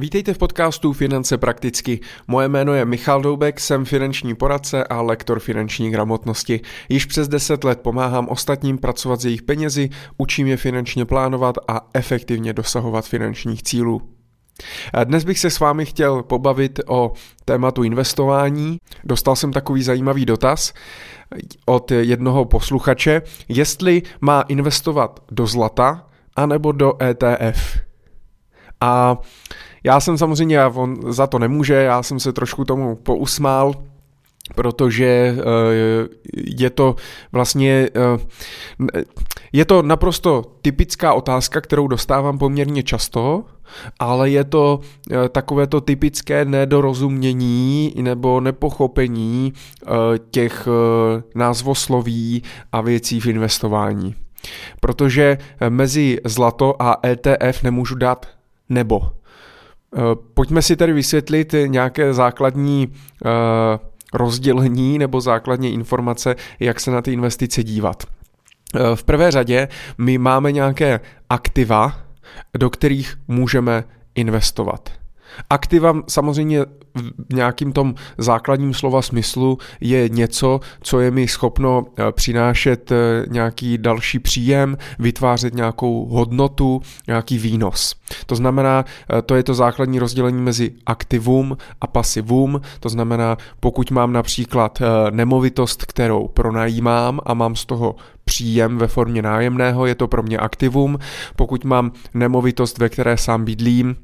Vítejte v podcastu Finance prakticky. Moje jméno je Michal Doubek, jsem finanční poradce a lektor finanční gramotnosti. Již přes 10 let pomáhám ostatním pracovat s jejich penězi, učím je finančně plánovat a efektivně dosahovat finančních cílů. Dnes bych se s vámi chtěl pobavit o tématu investování. Dostal jsem takový zajímavý dotaz od jednoho posluchače, jestli má investovat do zlata anebo do ETF. A já jsem samozřejmě, on za to nemůže, já jsem se trošku tomu pousmál, protože eh, je to vlastně eh, je to naprosto typická otázka, kterou dostávám poměrně často, ale je to eh, takové to typické nedorozumění nebo nepochopení těch názvosloví a věcí v investování. Protože mezi zlato a ETF nemůžu dát nebo. Eh, pojďme si tedy vysvětlit nějaké základní eh, rozdělení nebo základní informace, jak se na ty investice dívat. Eh, v prvé řadě my máme nějaké aktiva, do kterých můžeme investovat. Aktiva samozřejmě v nějakým tom základním slova smyslu je něco, co je mi schopno eh, přinášet eh, nějaký další příjem, vytvářet nějakou hodnotu, nějaký výnos. To znamená, eh, to je to základní rozdělení mezi aktivum a pasivum, to znamená, pokud mám například nemovitost, kterou pronajímám a mám z toho příjem ve formě nájemného, je to pro mě aktivum. Pokud mám nemovitost, ve které sám bydlím,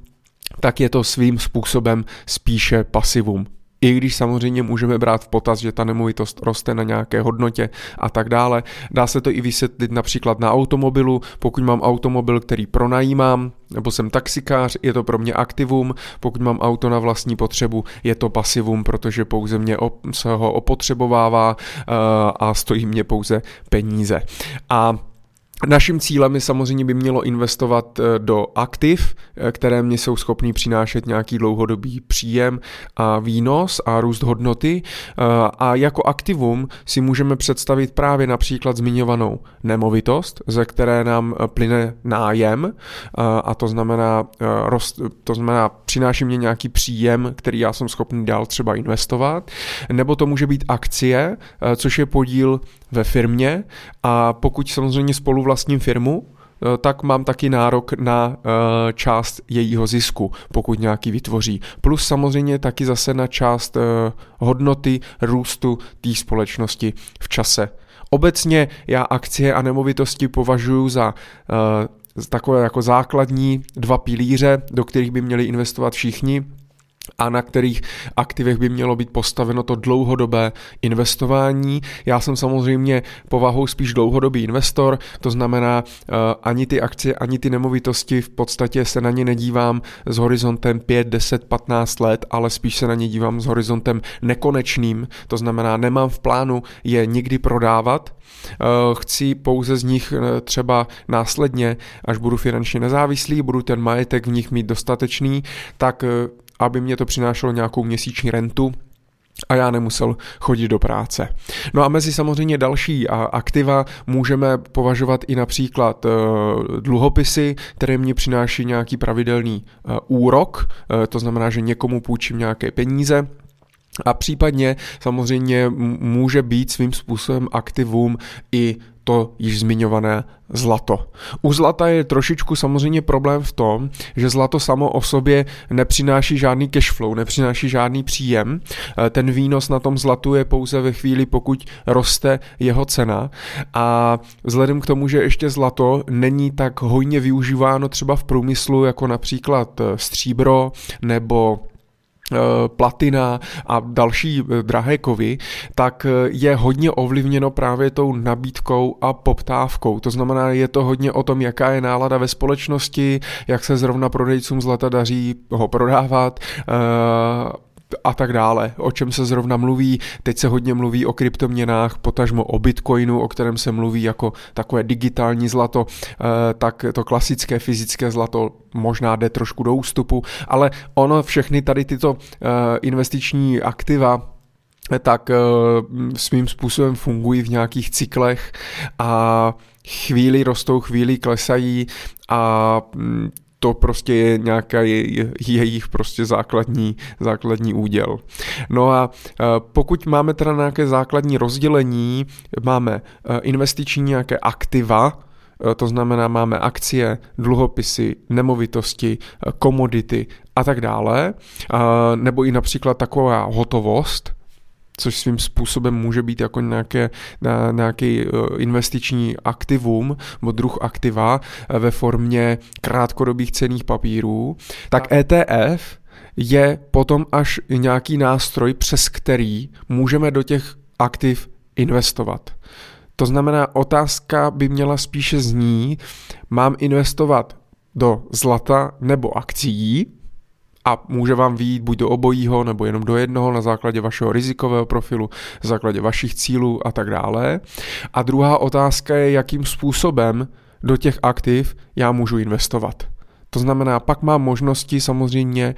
tak je to svým způsobem spíše pasivum. I když samozřejmě můžeme brát v potaz, že ta nemovitost roste na nějaké hodnotě a tak dále. Dá se to i vysvětlit například na automobilu. Pokud mám automobil, který pronajímám, nebo jsem taxikář, je to pro mě aktivum. Pokud mám auto na vlastní potřebu, je to pasivum, protože pouze mě se ho opotřebovává uh, a stojí mě pouze peníze. A Naším cílem je samozřejmě by mělo investovat eh, do aktiv, eh, které mě jsou schopný přinášet nějaký dlouhodobý příjem a výnos a růst hodnoty. Eh, a jako aktivum si můžeme představit právě například zmiňovanou nemovitost, ze které nám plyne nájem a to znamená, to znamená přináší mě nějaký příjem, který já jsem schopný dál třeba investovat, nebo to může být akcie, což je podíl ve firmě a pokud samozřejmě spolu vlastním firmu, eh, tak mám taky nárok na eh, část jejího zisku, pokud nějaký vytvoří. Plus samozřejmě taky zase na část eh, hodnoty růstu té společnosti v čase. Obecně já akcie a nemovitosti považuji za takové jako základní dva pilíře, do kterých by měli investovat všichni a na kterých aktivech by mělo být postaveno to dlouhodobé investování. Já jsem samozřejmě povahou spíš dlouhodobý investor, to znamená uh, ani ty akcie, ani ty nemovitosti v podstatě se na ně nedívám s horizontem 5, 10, 15 let, ale spíš se na ně dívám s horizontem nekonečným, to znamená nemám v plánu je nikdy prodávat, uh, chci pouze z nich uh, třeba následně, až budu finančně nezávislý, budu ten majetek v nich mít dostatečný, tak aby mě to přinášelo nějakou měsíční rentu, a já nemusel chodit do práce. No a mezi samozřejmě další aktiva můžeme považovat i například uh, dluhopisy, které mě přináší nějaký pravidelný uh, úrok, uh, to znamená, že někomu půjčím nějaké peníze, a případně samozřejmě může být svým způsobem aktivum i to již zmiňované zlato. U zlata je trošičku samozřejmě problém v tom, že zlato samo o sobě nepřináší žádný cash flow, nepřináší žádný příjem. Eh, ten výnos na tom zlatu je pouze ve chvíli, pokud roste jeho cena. A vzhledem k tomu, že ještě zlato není tak hojně využíváno třeba v průmyslu, jako například eh, stříbro nebo platina a další eh, drahé kovy, tak eh, je hodně ovlivněno právě tou nabídkou a poptávkou. To znamená, je to hodně o tom, jaká je nálada ve společnosti, jak se zrovna prodejcům zlata daří ho prodávat a tak dále, o čem se zrovna mluví. Teď se hodně mluví o kryptoměnách, potažmo o bitcoinu, o kterém se mluví jako takové digitální zlato, eh, tak to klasické fyzické zlato možná jde trošku do ústupu, ale ono všechny tady tyto eh, investiční aktiva tak eh, svým způsobem fungují v nějakých cyklech a chvíli rostou, chvíli klesají a mm, to prostě je nějaká je, jejich prostě základní, základní úděl. No a pokud máme teda nějaké základní rozdělení, máme investiční nějaké aktiva, to znamená, máme akcie, dluhopisy, nemovitosti, komodity a tak dále, nebo i například taková hotovost, což svým způsobem může být jako nějaké, nějaký eh, investiční aktivum nebo druh aktiva eh, ve formě krátkodobých cených papírů, tak ETF je potom až nějaký nástroj, přes který můžeme do těch aktiv investovat. To znamená, otázka by měla spíše zní, mám investovat do zlata nebo akcí, a může vám výjít buď do obojího nebo jenom do jednoho na základě vašeho rizikového profilu, na základě vašich cílů a tak dále. A druhá otázka je, jakým způsobem do těch aktiv já můžu investovat. To znamená, pak mám možnosti samozřejmě e,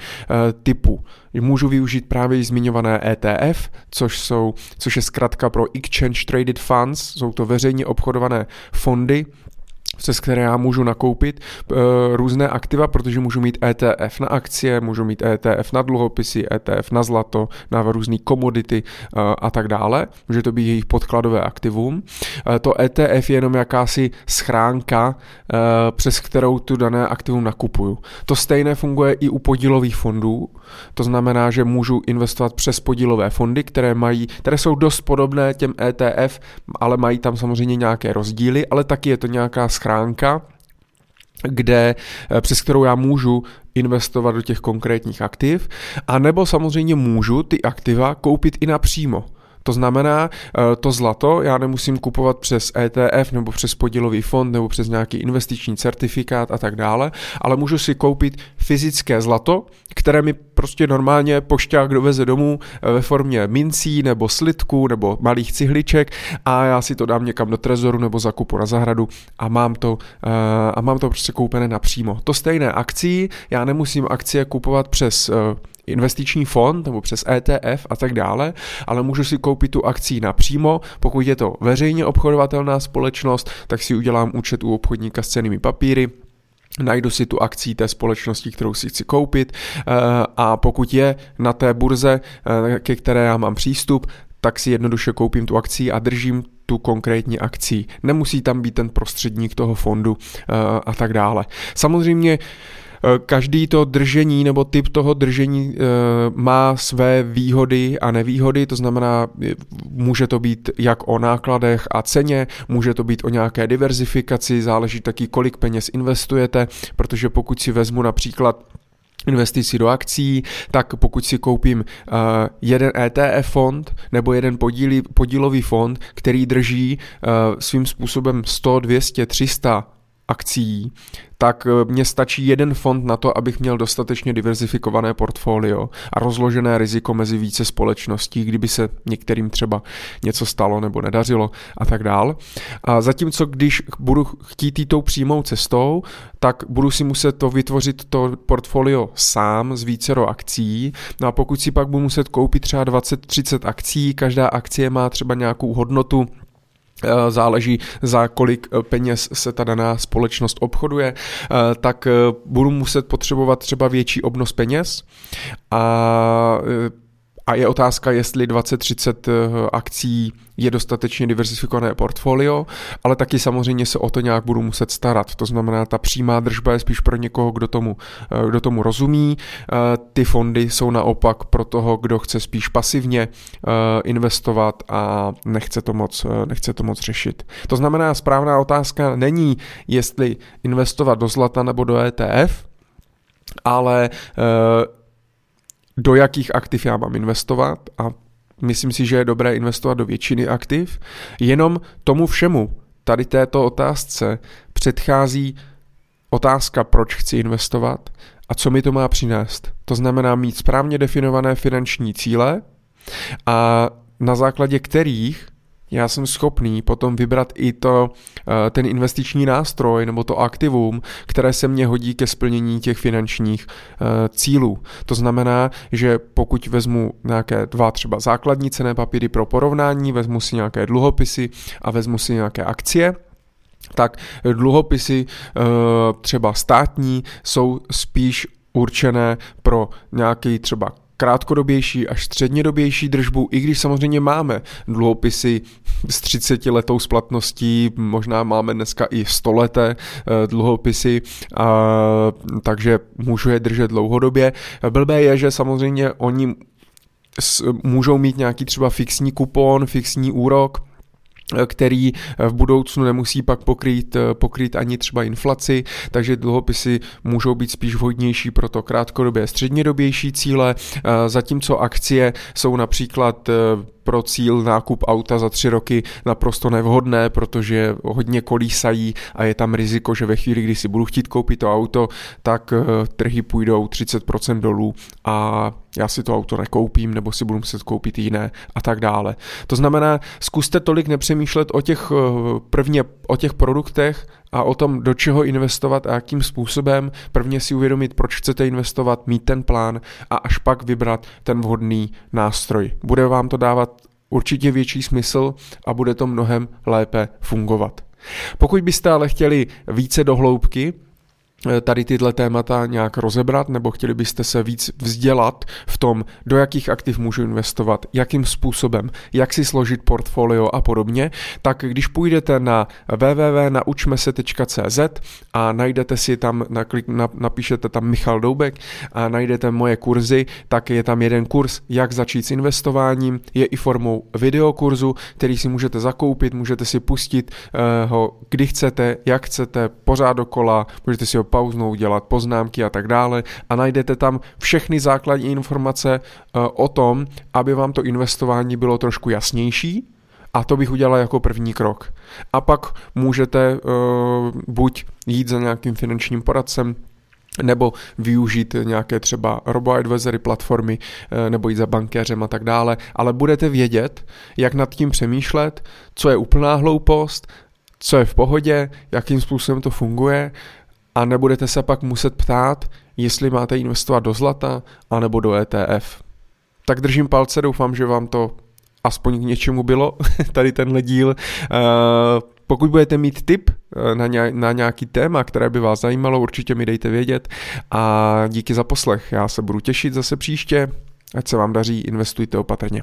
typu. Můžu využít právě zmiňované ETF, což, jsou, což je zkrátka pro Exchange Traded Funds, jsou to veřejně obchodované fondy, přes které já můžu nakoupit uh, různé aktiva, protože můžu mít ETF na akcie, můžu mít ETF na dluhopisy, ETF na zlato, na různé komodity uh, a tak dále. Může to být jejich podkladové aktivum. Uh, to ETF je jenom jakási schránka, přes kterou tu dané aktivum nakupuju. To stejné funguje i u podílových fondů, to znamená, že můžu investovat přes podílové fondy, které mají, které jsou dost podobné těm ETF, ale mají tam samozřejmě nějaké rozdíly, ale taky je to nějaká schránka schránka, kde, eh, přes kterou já můžu investovat do těch konkrétních aktiv, a nebo samozřejmě můžu ty aktiva koupit i napřímo. To znamená, eh, to zlato já nemusím kupovat přes ETF nebo přes podílový fond nebo přes nějaký investiční certifikát a tak dále, ale můžu si koupit fyzické zlato, které mi prostě normálně pošťák doveze domů eh, ve formě mincí nebo slitku nebo malých cihliček a já si to dám někam do trezoru nebo zakupu na zahradu a mám to, eh, a mám to prostě koupené napřímo. To stejné akcí, já nemusím akcie kupovat přes investiční fond nebo přes ETF a tak dále, ale můžu si koupit tu akcí napřímo, pokud je to veřejně obchodovatelná společnost, tak si udělám účet u obchodníka s cenými papíry, najdu si tu akcí té společnosti, kterou si chci koupit eh, a pokud je na té burze, eh, ke které já mám přístup, tak si jednoduše koupím tu akcí a držím tu konkrétní akcí. Nemusí tam být ten prostředník toho fondu eh, a tak dále. Samozřejmě každý to držení nebo typ toho držení eh, má své výhody a nevýhody, to znamená, může to být jak o nákladech a ceně, může to být o nějaké diverzifikaci, záleží taky, kolik peněz investujete, protože pokud si vezmu například investici do akcí, tak pokud si koupím uh, jeden ETF fond nebo jeden podílový fond, který drží uh, svým způsobem 100, 200, 300 akcí, tak eh, mně stačí jeden fond na to, abych měl dostatečně diverzifikované portfolio a rozložené riziko mezi více společností, kdyby se některým třeba něco stalo nebo nedařilo a tak dál. A zatímco když budu chtít jít tou přímou cestou, tak budu si muset to vytvořit to portfolio sám z vícero akcí. No a pokud si pak budu muset koupit třeba 20-30 akcí, každá akcie má třeba nějakou hodnotu záleží za kolik eh, peněz se ta daná společnost obchoduje, eh, tak budu muset potřebovat třeba větší obnos peněz a a je otázka, jestli 20-30 eh, akcí je dostatečně diversifikované portfolio, ale taky samozřejmě se o to nějak budu muset starat. To znamená, ta přímá držba je spíš pro někoho, kdo tomu, eh, kdo tomu rozumí. Eh, ty fondy jsou naopak pro toho, kdo chce spíš pasivně investovat a nechce to moc, nechce to moc řešit. To znamená, správná otázka není, jestli investovat do zlata nebo do ETF, ale do jakých aktiv já mám investovat a myslím si, že je dobré investovat do většiny aktiv. Jenom tomu všemu, tady této otázce, předchází otázka, proč chci investovat a co mi to má přinést. To znamená mít správně definované finanční cíle a na základě kterých já jsem schopný potom vybrat i to, eh, ten investiční nástroj nebo to aktivum, které se mně hodí ke splnění těch finančních eh, cílů. To znamená, že pokud vezmu nějaké dva třeba základní cené papíry pro porovnání, vezmu si nějaké dluhopisy a vezmu si nějaké akcie, tak dluhopisy třeba státní jsou spíš určené pro nějaký třeba krátkodobější až střednědobější držbu, i když samozřejmě máme dluhopisy s 30 letou splatností, možná máme dneska i 100 leté eh, dluhopisy, a, takže můžu je držet dlouhodobě. Blbé je, že samozřejmě oni můžou mít nějaký třeba fixní kupon, fixní úrok, který v budoucnu nemusí pak pokrýt, pokrýt ani třeba inflaci, takže dluhopisy můžou být spíš vhodnější pro to krátkodobě střednědobější cíle, zatímco akcie jsou například pro cíl nákup auta za tři roky naprosto nevhodné, protože hodně kolísají a je tam riziko, že ve chvíli, kdy si budu chtít koupit to auto, tak eh, trhy půjdou 30% dolů a já si to auto nekoupím, nebo si budu muset koupit jiné a tak dále. To znamená, zkuste tolik nepřemýšlet o těch eh, prvně o těch produktech a o tom, do čeho investovat a jakým způsobem. Prvně si uvědomit, proč chcete investovat, mít ten plán a až pak vybrat ten vhodný nástroj. Bude vám to dávat určitě větší smysl a bude to mnohem lépe fungovat. Pokud byste ale chtěli více dohloubky, tady tyhle témata nějak rozebrat, nebo chtěli byste se víc vzdělat v tom, do jakých aktiv můžu investovat, jakým způsobem, jak si složit portfolio a podobně, tak když půjdete na www.naučmese.cz a najdete si tam, napíšete tam Michal Doubek a najdete moje kurzy, tak je tam jeden kurz, jak začít s investováním, je i formou videokurzu, který si můžete zakoupit, můžete si pustit uh, ho kdy chcete, jak chcete, pořád dokola, můžete si ho pauznou, dělat poznámky a tak dále. A najdete tam všechny základní informace uh, o tom, aby vám to investování bylo trošku jasnější, a to bych udělal jako první krok. A pak můžete uh, buď jít za nějakým finančním poradcem, nebo využít nějaké třeba robo-advisory platformy, uh, nebo jít za bankéřem a tak dále, ale budete vědět, jak nad tím přemýšlet, co je úplná hloupost, co je v pohodě, jakým způsobem to funguje a nebudete se pak muset ptát, jestli máte investovat do zlata anebo do ETF. Tak držím palce, doufám, že vám to aspoň k něčemu bylo, tady tenhle díl. Eh, pokud budete mít tip eh, na, nějaký téma, které by vás zajímalo, určitě mi dejte vědět a díky za poslech. Já se budu těšit zase příště, ať se vám daří, investujte opatrně.